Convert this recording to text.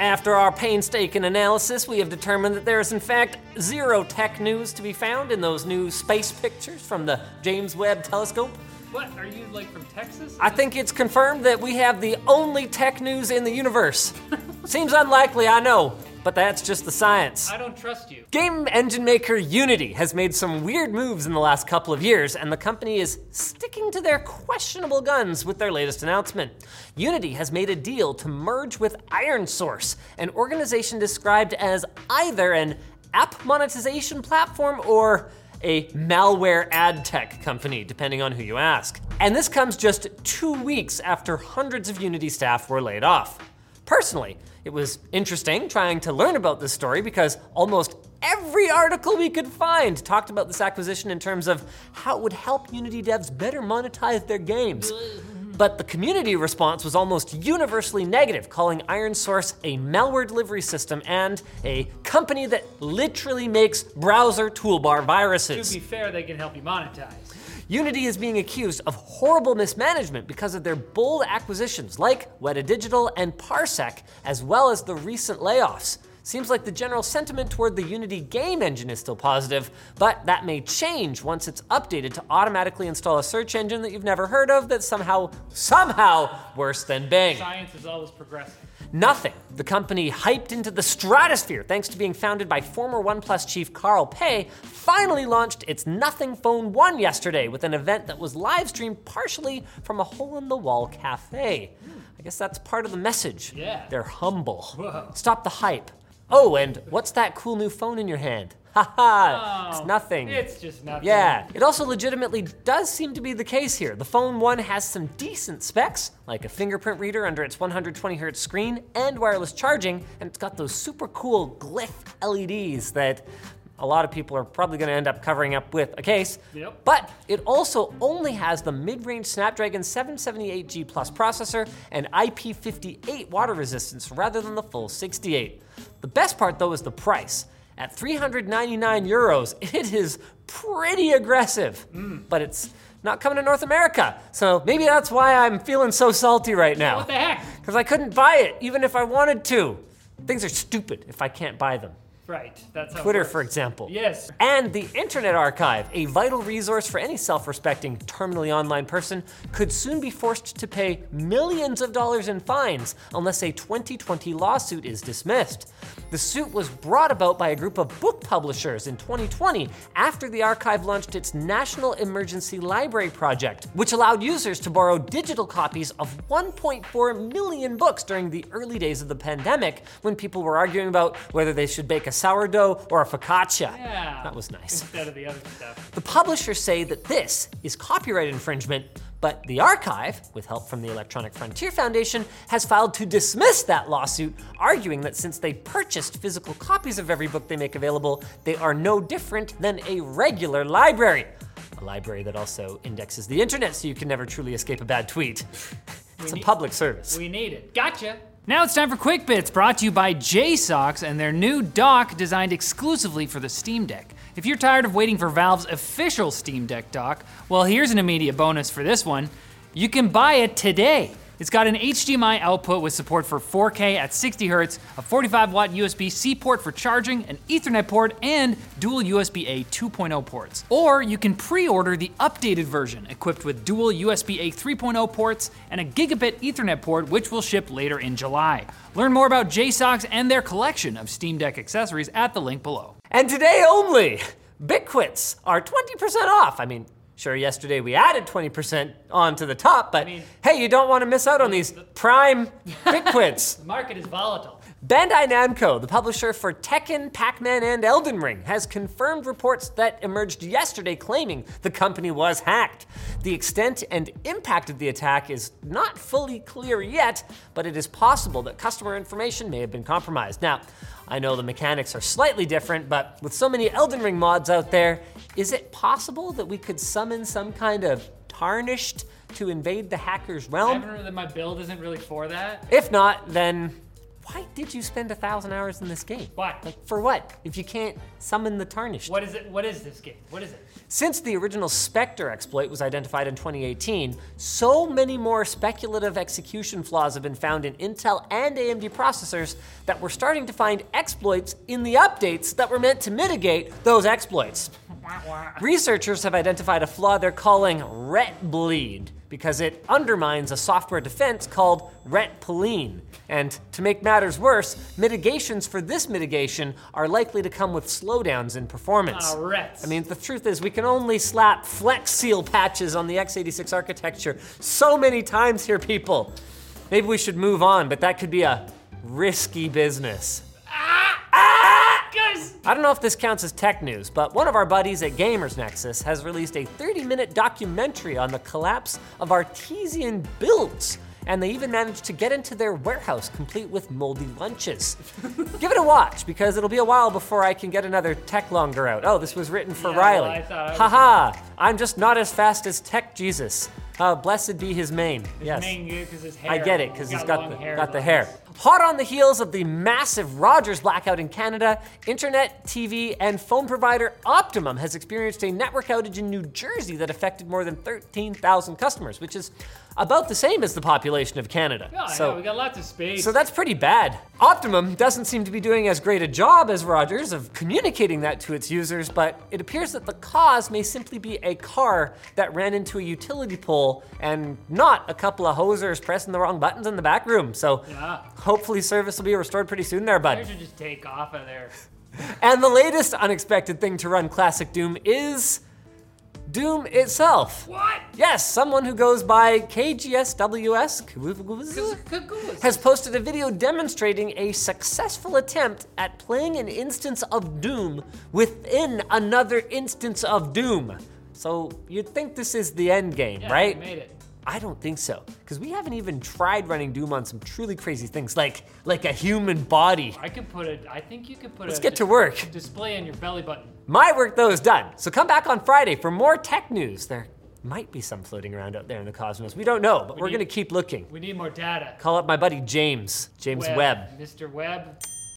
After our painstaking analysis, we have determined that there is, in fact, zero tech news to be found in those new space pictures from the James Webb Telescope. What? Are you like from Texas? I think it's confirmed that we have the only tech news in the universe. Seems unlikely, I know, but that's just the science. I don't trust you. Game engine maker Unity has made some weird moves in the last couple of years, and the company is sticking to their questionable guns with their latest announcement. Unity has made a deal to merge with IronSource, an organization described as either an app monetization platform or a malware ad tech company, depending on who you ask. And this comes just two weeks after hundreds of Unity staff were laid off. Personally, it was interesting trying to learn about this story because almost every article we could find talked about this acquisition in terms of how it would help Unity devs better monetize their games. But the community response was almost universally negative, calling IronSource a malware delivery system and a company that literally makes browser toolbar viruses. To be fair, they can help you monetize. Unity is being accused of horrible mismanagement because of their bold acquisitions like Weta Digital and Parsec, as well as the recent layoffs. Seems like the general sentiment toward the Unity game engine is still positive, but that may change once it's updated to automatically install a search engine that you've never heard of that's somehow, somehow worse than Bing. Science is always progressing. Nothing. The company hyped into the stratosphere thanks to being founded by former OnePlus chief Carl Pei, finally launched its Nothing Phone 1 yesterday with an event that was live streamed partially from a hole in the wall cafe. Hmm. I guess that's part of the message. Yeah. They're humble. Whoa. Stop the hype. Oh, and what's that cool new phone in your hand? Haha, it's Oh, nothing. It's just nothing. Yeah, it also legitimately does seem to be the case here. The Phone 1 has some decent specs, like a fingerprint reader under its 120Hz screen and wireless charging, and it's got those super cool glyph LEDs that a lot of people are probably going to end up covering up with a case. Yep. But it also only has the mid-range Snapdragon 778G Plus processor and IP58 water resistance rather than the full 68. The best part though is the price. At 399 euros, it is pretty aggressive, but it's not coming to North America. So maybe that's why I'm feeling so salty right now. What the heck? Because I couldn't buy it, even if I wanted to. Things are stupid if I can't buy them. Right. That's how. it Twitter, for example. Yes. And the Internet Archive, a vital resource for any self respecting, terminally online person, could soon be forced to pay millions of dollars in fines unless a 2020 lawsuit is dismissed. The suit was brought about by a group of book publishers in 2020 after the archive launched its National Emergency Library Project, which allowed users to borrow digital copies of 1.4 million books during the early days of the pandemic when people were arguing about whether they should bake a sourdough or a focaccia. Yeah. That was nice. Instead of the other stuff. The publishers say that this is copyright infringement, but the archive, with help from the Electronic Frontier Foundation, has filed to dismiss that lawsuit, arguing that since they purchased physical copies of every book they make available, they are no different than a regular library. A library that also indexes the internet so you can never truly escape a bad tweet. It's a need- public service. We need it. Gotcha. Now it's time for Quick Bits, brought to you by JSAUX and their new dock designed exclusively for the Steam Deck. If you're tired of waiting for Valve's official Steam Deck dock, well, here's an immediate bonus for this one. You can buy it today. It's got an HDMI output with support for 4K at 60 Hz, a 45 watt USB C port for charging, an Ethernet port, and dual USB A 2.0 ports. Or you can pre order the updated version equipped with dual USB A 3.0 ports and a gigabit Ethernet port, which will ship later in July. Learn more about JSAUX and their collection of Steam Deck accessories at the link below. And today only, BitQuits are 20% off. I mean, sure, yesterday we added 20% onto the top, but mean- hey, you don't want to miss out on these prime BitQuits. The market is volatile. Bandai Namco, the publisher for Tekken, Pac Man, and Elden Ring, has confirmed reports that emerged yesterday claiming the company was hacked. The extent and impact of the attack is not fully clear yet, but it is possible that customer information may have been compromised. Now, I know the mechanics are slightly different, but with so many Elden Ring mods out there, is it possible that we could summon some kind of tarnished to invade the hacker's I realm? haven't really, my build isn't really for that. If not, then why did you spend a thousand hours in this game? Why? Like, for what? If you can't summon the tarnished. What is it? What is this game? What is it? Since the original Spectre exploit was identified in 2018, so many more speculative execution flaws have been found in Intel and AMD processors that we're starting to find exploits in the updates that were meant to mitigate those exploits. Researchers have identified a flaw they're calling Retbleed because it undermines a software defense called retpoline. And to make matters worse, mitigations for this mitigation are likely to come with slowdowns in performance. Ah, rets. I mean, the truth is, we can only slap Flex Seal patches on the x86 architecture so many times here, people. Maybe we should move on, but that could be a risky business. Guys, I don't know if this counts as tech news, but one of our buddies at Gamers Nexus has released a 30 minute documentary on the collapse of artesian builds. And they even managed to get into their warehouse complete with moldy lunches. Give it a watch because it'll be a while before I can get another tech longer out. Oh, this was written for Yeah, Riley. I thought I was- Haha, I'm just not as fast as Tech Jesus. Uh, blessed be his mane. yes. main because his hair. I get it because he's got long the, hair got the hair. Hot on the heels of the massive Rogers blackout in Canada, internet, TV, and phone provider Optimum has experienced a network outage in New Jersey that affected more than 13,000 customers, which is about the same as the population of Canada. Yeah, so, know, we got lots of space. so that's pretty bad. Optimum doesn't seem to be doing as great a job as Rogers of communicating that to its users, but it appears that the cause may simply be a car that ran into a utility pole and not a couple of hosers pressing the wrong buttons in the back room. So Yeah. hopefully service will be restored pretty soon there, bud. I should just take off of there. And the latest unexpected thing to run classic Doom is Doom itself. What? Yes, someone who goes by KGSWS has posted a video demonstrating a successful attempt at playing an instance of Doom within another instance of Doom. So you'd think this is the end game, Yeah, right? we made it. I don't think so, because we haven't even tried running Doom on some truly crazy things, like like a human body. I could put it. I think you could put it. Let's a get to work. display on your belly button. My work though is done, so come back on Friday for more tech news. There might be some floating around out there in the cosmos. We don't know, but we are gonna keep looking. We need more data. Call up my buddy James, James Webb. Mr. Webb.